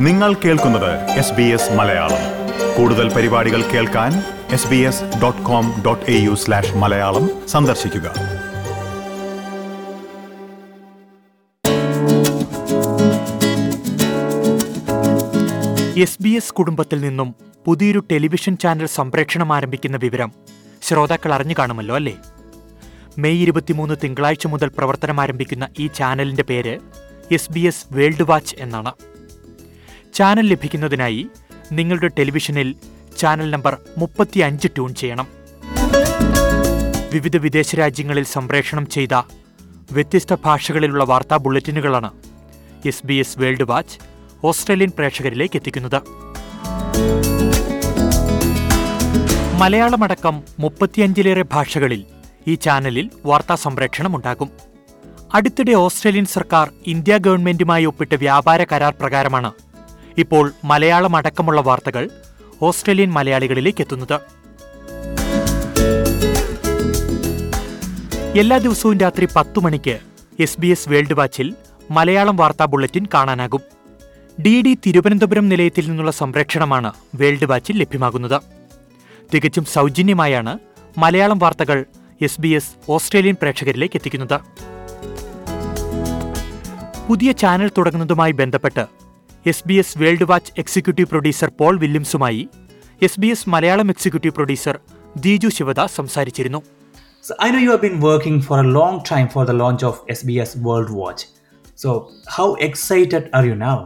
നിങ്ങൾ കേൾക്കുന്നത് S B S Malayalam. കൂടുതൽ പരിപാടികൾ കേൾക്കാൻ S B S dot com dot A U slash Malayalam സന്ദർശിക്കുക. എസ് ബി എസ് കുടുംബത്തിൽ നിന്നും പുതിയൊരു ടെലിവിഷൻ ചാനൽ സംപ്രേഷണം ആരംഭിക്കുന്ന വിവരം ശ്രോതാക്കൾ അറിഞ്ഞു കാണുമല്ലോ അല്ലേ? മെയ് ഇരുപത്തിമൂന്ന് തിങ്കളാഴ്ച മുതൽ പ്രവർത്തനം ആരംഭിക്കുന്ന ഈ ചാനലിന്റെ പേര് S B S World Watch എന്നാണ്. ചാനൽ ലഭിക്കുന്നതിനായി നിങ്ങളുടെ ടെലിവിഷനിൽ ചാനൽ നമ്പർ മുപ്പത്തിയഞ്ച് ട്യൂൺ ചെയ്യണം. വിവിധ വിദേശ രാജ്യങ്ങളിൽ സംപ്രേഷണം ചെയ്ത വ്യത്യസ്ത ഭാഷകളിലുള്ള വാർത്താ ബുള്ളറ്റിനുകളാണ് S B S World Watch Australian പ്രേക്ഷകരിലേക്ക് എത്തിക്കുന്നത്. മലയാളമടക്കം മുപ്പത്തിയഞ്ചിലേറെ ഭാഷകളിൽ ഈ ചാനലിൽ വാർത്താ സംപ്രേഷണം ഉണ്ടാകും. അടുത്തിടെ ഓസ്ട്രേലിയൻ സർക്കാർ ഇന്ത്യ ഗവൺമെന്റുമായി ഒപ്പിട്ട വ്യാപാര കരാർ പ്രകാരമാണ് ഇപ്പോൾ മലയാളം അടക്കമുള്ള വാർത്തകൾ ഓസ്ട്രേലിയൻ മലയാളികളിലേക്ക് എത്തുന്നത്. എല്ലാ ദിവസവും രാത്രി പത്തു മണിക്ക് എസ് ബി എസ് വേൾഡ് വാച്ചിൽ മലയാളം വാർത്താ ബുള്ളറ്റിൻ കാണാനാകും. ഡി ഡി തിരുവനന്തപുരം നിലയത്തിൽ നിന്നുള്ള സംപ്രേഷണമാണ് വേൾഡ് വാച്ചിൽ ലഭ്യമാകുന്നത്. തികച്ചും സൗജന്യമായാണ് മലയാളം വാർത്തകൾ എസ് ബി എസ് ഓസ്ട്രേലിയൻ പ്രേക്ഷകരിലേക്ക് എത്തിക്കുന്നത്. പുതിയ ചാനൽ തുടങ്ങുന്നതുമായി ബന്ധപ്പെട്ട് S B S world watch executive producer Paul വില്യംസുമായി S B S Malayalam executive producer Deeju Sivadas സംസാരിച്ചിരുന്നു So I know you have been working for a long time for the launch of SBS World Watch. So how excited are you now?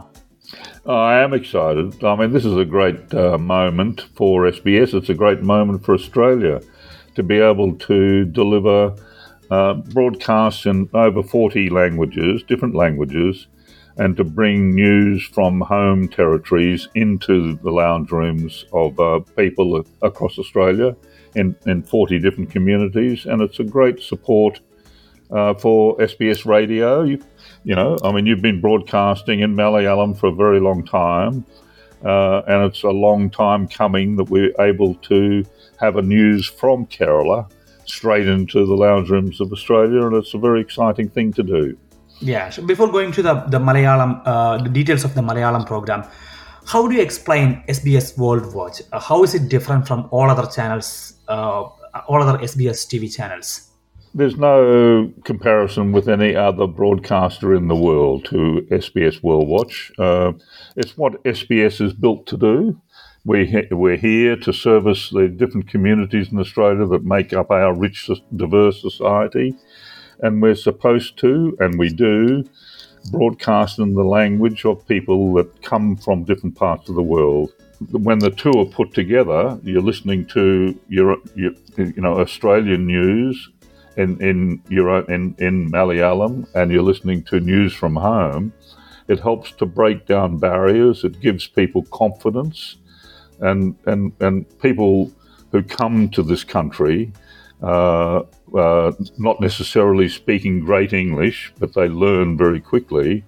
I am excited. I mean, this is a great uh, moment for SBS. It's a great moment for Australia to be able to deliver uh, broadcasts in over 40 languages, different languages, and to bring news from home territories into the lounge rooms of uh, people across Australia in, in 40 different communities. And it's a great support uh, for SBS radio. You, you know, I mean, you've been broadcasting in Malayalam for a very long time, uh, and it's a long time coming that we're able to have a news from Kerala straight into the lounge rooms of Australia, and it's a very exciting thing to do. Yeah. So before going to the the Malayalam, uh, the details of the Malayalam program, how do you explain SBS World Watch? Uh, how is it different from all other channels, uh, all other SBS TV channels? There's no comparison with any other broadcaster in the world to SBS World Watch. Uh, it's what SBS is built to do. We we're here to service the different communities in Australia that make up our rich, diverse society, and we're supposed to, and we do, broadcast in the language of people that come from different parts of the world. When the two are put together, you're listening to your, your you know Australian news in in your in in Malayalam, and you're listening to news from home. It helps to break down barriers. It gives people confidence, and and and people who come to this country, uh, uh, not necessarily speaking great English, but they learn very quickly.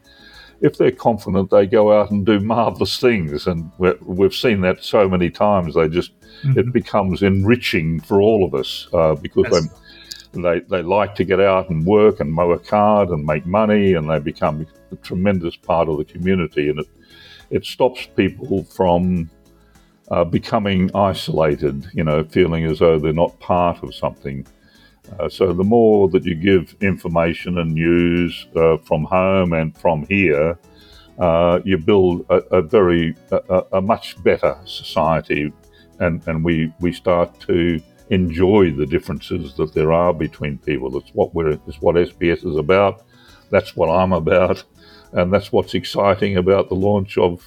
If they're confident, they go out and do marvelous things, and we- we've seen that so many times. They just it becomes enriching for all of us uh, because Yes. they they they like to get out and work and mow a card and make money, and they become a tremendous part of the community, and it it stops people from uh, becoming isolated, you know, feeling as though they're not part of something. Uh, so the more that you give information and news uh, from home and from here, uh, you build a, a very a, a- much better society, and and we we start to enjoy the differences that there are between people. It's what we're it's what SBS is about. That's what I'm about, and that's what's exciting about the launch of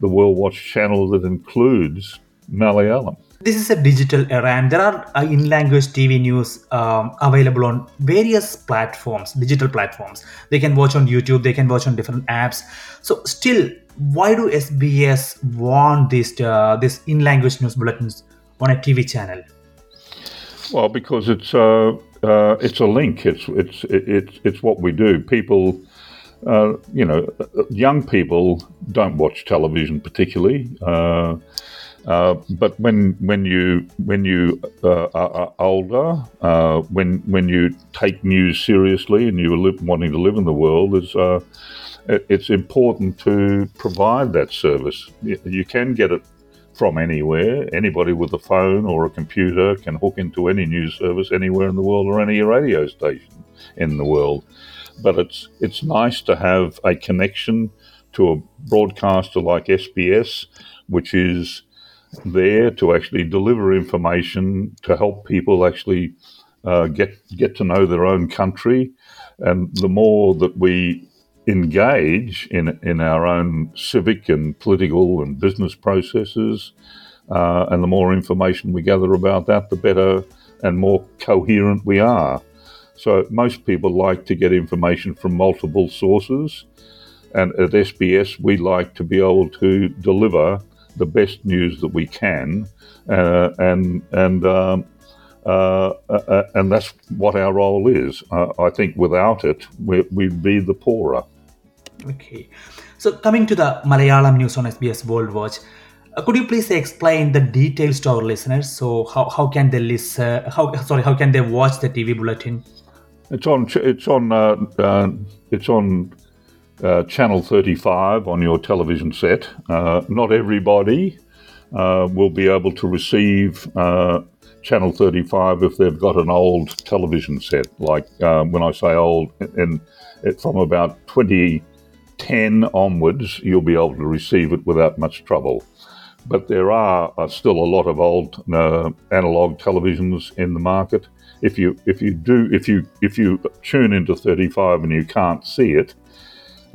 the World Watch channel that includes Malayalam. This is a digital era, and there are uh, in-language TV news um, available on various platforms, digital platforms. They can watch on YouTube, they can watch on different apps. So, still, why do SBS want this uh, this in-language news bulletins on a TV channel? Well, because it's uh, uh, it's a link. It's it's it's it's what we do. People, uh, you know, young people don't watch television particularly. Uh, uh, but when when you when you uh, are, are older, uh, when when you take news seriously and you're li- wanting to live in the world, it's important to provide that service. You can get it from anywhere. Anybody with a phone or a computer can hook into any news service anywhere in the world or any radio station in the world. But it's it's nice to have a connection to a broadcaster like SBS, which is there to actually deliver information to help people actually uh, get get to know their own country, and the more that we engage in in our own civic and political and business processes, uh, and the more information we gather about that, the better and more coherent we are. So most people like to get information from multiple sources, and at SBS we like to be able to deliver the best news that we can, uh, and and um, uh, uh, and that's what our role is. Uh, I think without it, we, we'd be the poorer. Okay. So coming to the Malayalam news on SBS World Watch, uh, could you please explain the details to our listeners? So how, how can they listen? How sorry, how can they watch the TV bulletin? It's on. It's on. Uh, uh, it's on uh, channel thirty-five on your television set. Uh, not everybody uh, will be able to receive uh, channel thirty-five if they've got an old television set. Like when I say old, and from about twenty ten onwards, you'll be able to receive it without much trouble. But there are still a lot of old analog televisions in the market. If you if you do if you if you tune into 35 and you can't see it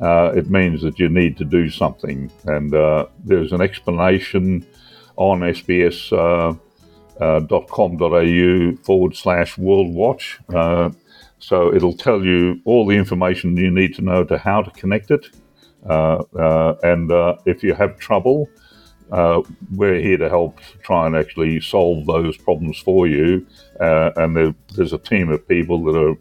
uh, it means that you need to do something. And uh, there's an explanation on sbs.com.au uh, forward slash world watch. Uh, so it'll tell you all the information you need to know to how to connect it. Uh, uh, and if you have trouble uh, we're here to help try and actually solve those problems for you. Uh, and there, there's a team of people that are,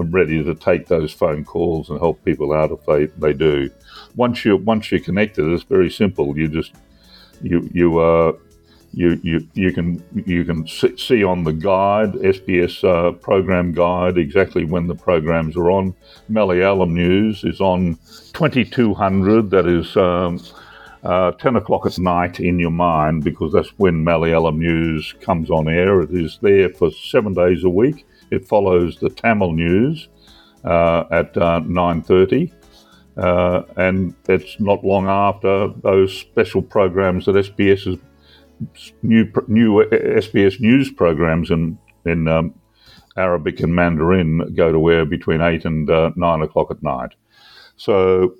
are, ready to take those phone calls and help people out if they, they do. Once you once you're connected, it's very simple. You just you you uh, you, you you can you can see on the guide SBS uh, program guide exactly when the programs are on. Malayalam News is on 2200. That is. Um, uh, 10 o'clock at night in your mind because that's when Malayalam news comes on air. It is there for seven days a week. It follows the Tamil news uh, at uh, 9.30 uh, and it's not long after those special programs that SBS's new new SBS news programs in in um, Arabic and Mandarin go to air between eight and uh, nine o'clock at night. So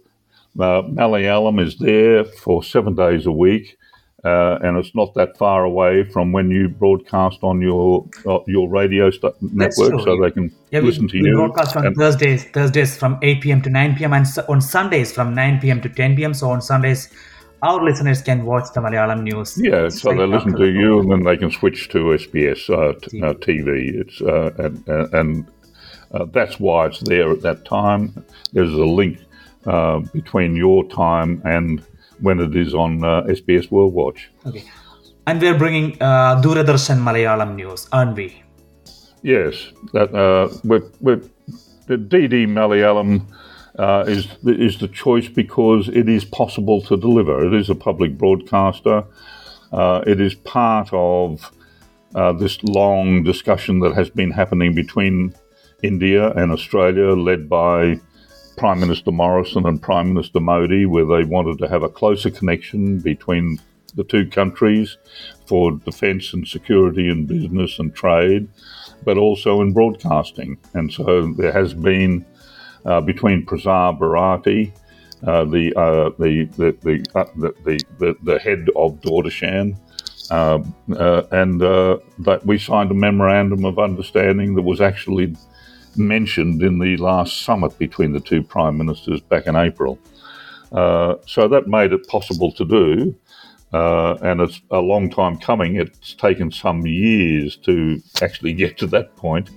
uh, Malayalam is there for seven days a week, uh, and it's not that far away from when you broadcast on your uh, your radio st- network, so they can yeah, listen we, to we you. broadcast on Thursdays, Thursdays from 8 p.m. to 9 p.m. and on Sundays from 9 p.m. to 10 p.m. So on Sundays, our listeners can watch the Malayalam news. Yeah, so they listen to the you, and then they can switch to SBS uh, t- uh, TV. It's uh, and and uh, that's why it's there at that time. There's a link uh, between your time and when it is on uh, SBS World Watch. Okay. And we're bringing uh, Doordarshan Malayalam news, aren't we? Yes, that uh, we're, we're, the DD Malayalam uh, is is the choice because it is possible to deliver. It is a public broadcaster. Uh, it is part of uh, this long discussion that has been happening between India and Australia, led by Prime Minister Morrison and Prime Minister Modi, where they wanted to have a closer connection between the two countries for defence and security and business and trade, but also in broadcasting. And so there has been uh, between Prasar Bharati, uh, the, uh, the the the, uh, the the the head of Doordarshan, uh, uh, and uh, that we signed a memorandum of understanding that was actually mentioned in the last summit between the two prime ministers back in April. Uh, so that made it possible to do, uh, and it's a long time coming. It's taken some years to actually get to that point.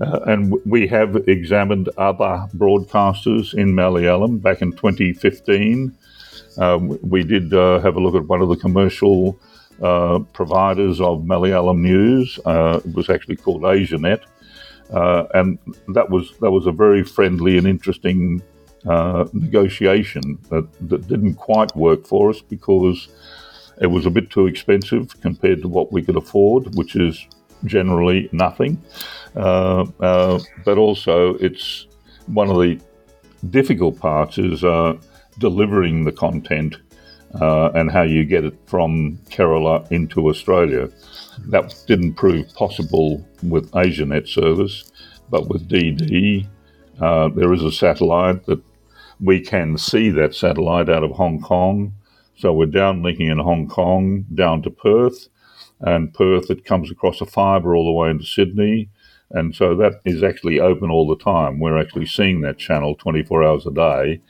Uh, and we have examined other broadcasters in Malayalam back in 2015. Uh, we did uh, have a look at one of the commercial uh, providers of Malayalam news. Uh, it was actually called AsiaNet, uh, and that was that was a very friendly and interesting uh, negotiation that, that didn't quite work for us because it was a bit too expensive compared to what we could afford, which is generally nothing. Uh, uh, but also, it's one of the difficult parts is uh, delivering the content uh, and how you get it from Kerala into Australia. That didn't prove possible with AsiaNet service, but with DD, uh, there is a satellite that we can see that satellite out of Hong Kong. So we're downlinking in Hong Kong down to Perth, and Perth it comes across a fibre all the way into Sydney. And so that is actually open all the time. We're actually seeing that channel 24 hours a day.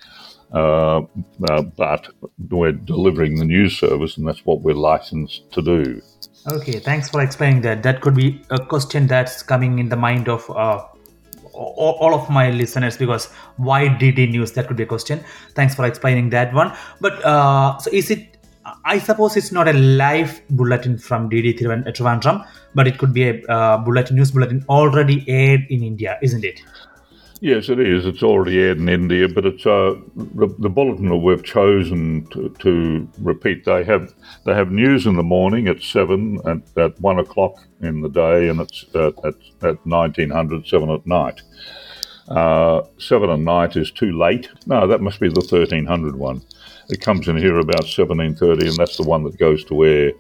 Uh, uh, but we're delivering the news service, and that's what we're licensed to do. Okay, thanks for explaining that. That could be a question that's coming in the mind of uh, all, of my listeners because why DD News? That could be a question. Thanks for explaining that one. But uh, so is it? I suppose it's not a live bulletin from DD Trivandrum, but it could be a uh, bulletin, news bulletin already aired in India, isn't it? Yes, it is. It's already aired in India, but it's uh, the, the bulletin that we've chosen to, to repeat. They have they have news in the morning at seven at, at one o'clock in the day, and it's at, at, at 1900, seven at night. Uh, seven at night is too late. No, that must be the 1300 one. It comes in here about 1730, and that's the one that goes to air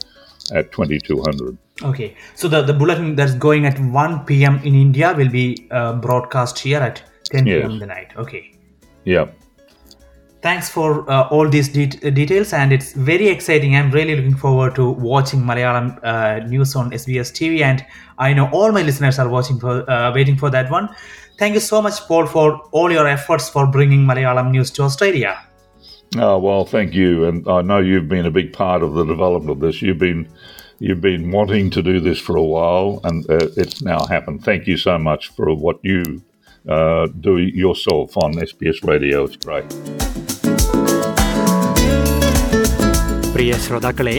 at 2200. Okay, so the, the bulletin that's going at 1 p.m. in India will be uh, broadcast here at 10 p.m. In the night. Okay. Yeah. Thanks for uh, all these det- details, and it's very exciting. I'm really looking forward to watching Malayalam uh, news on SBS TV, and I know all my listeners are watching for, uh, waiting for that one. Thank you so much, Paul, for all your efforts for bringing Malayalam news to Australia. Oh well, thank you, and I know you've been a big part of the development of this. You've been you've been wanting to do this for a while, and uh, it's now happened. Thank you so much for what you uh, do yourself on SBS Radio. It's great. പ്രിയ ശ്രോതാക്കളെ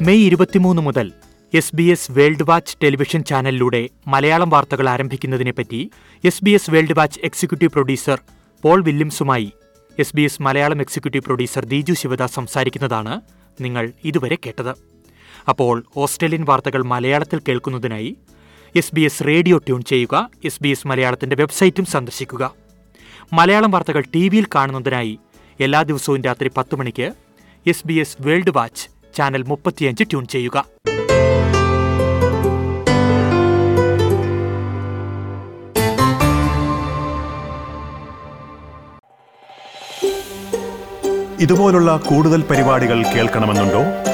May ഇരുപത്തിമൂന്ന് മുതൽ S B S World Watch television ചാനലിലൂടെ മലയാളം വാർത്തകൾ ആരംഭിക്കുന്നതിനെപ്പറ്റി S B S World Watch executive producer Paul വില്യംസുമായി S B S Malayalam executive producer Deeju Sivadas സംസാരിക്കുന്നതാണ് നിങ്ങൾ ഇതുവരെ കേട്ടത് അപ്പോൾ ഓസ്ട്രേലിയൻ വാർത്തകൾ മലയാളത്തിൽ കേൾക്കുന്നതിനായി S B S radio tune ചെയ്യുക എസ് ബി എസ് മലയാളത്തിന്റെ വെബ്സൈറ്റും സന്ദർശിക്കുക. മലയാളം വാർത്തകൾ ടി വിയിൽ കാണുന്നതിനായി എല്ലാ ദിവസവും രാത്രി പത്ത് മണിക്ക് S B S World Watch channel മുപ്പത്തിയഞ്ച് ട്യൂൺ ചെയ്യുക. ഇതുപോലുള്ള കൂടുതൽ പരിപാടികൾ കേൾക്കണമെന്നുണ്ടോ?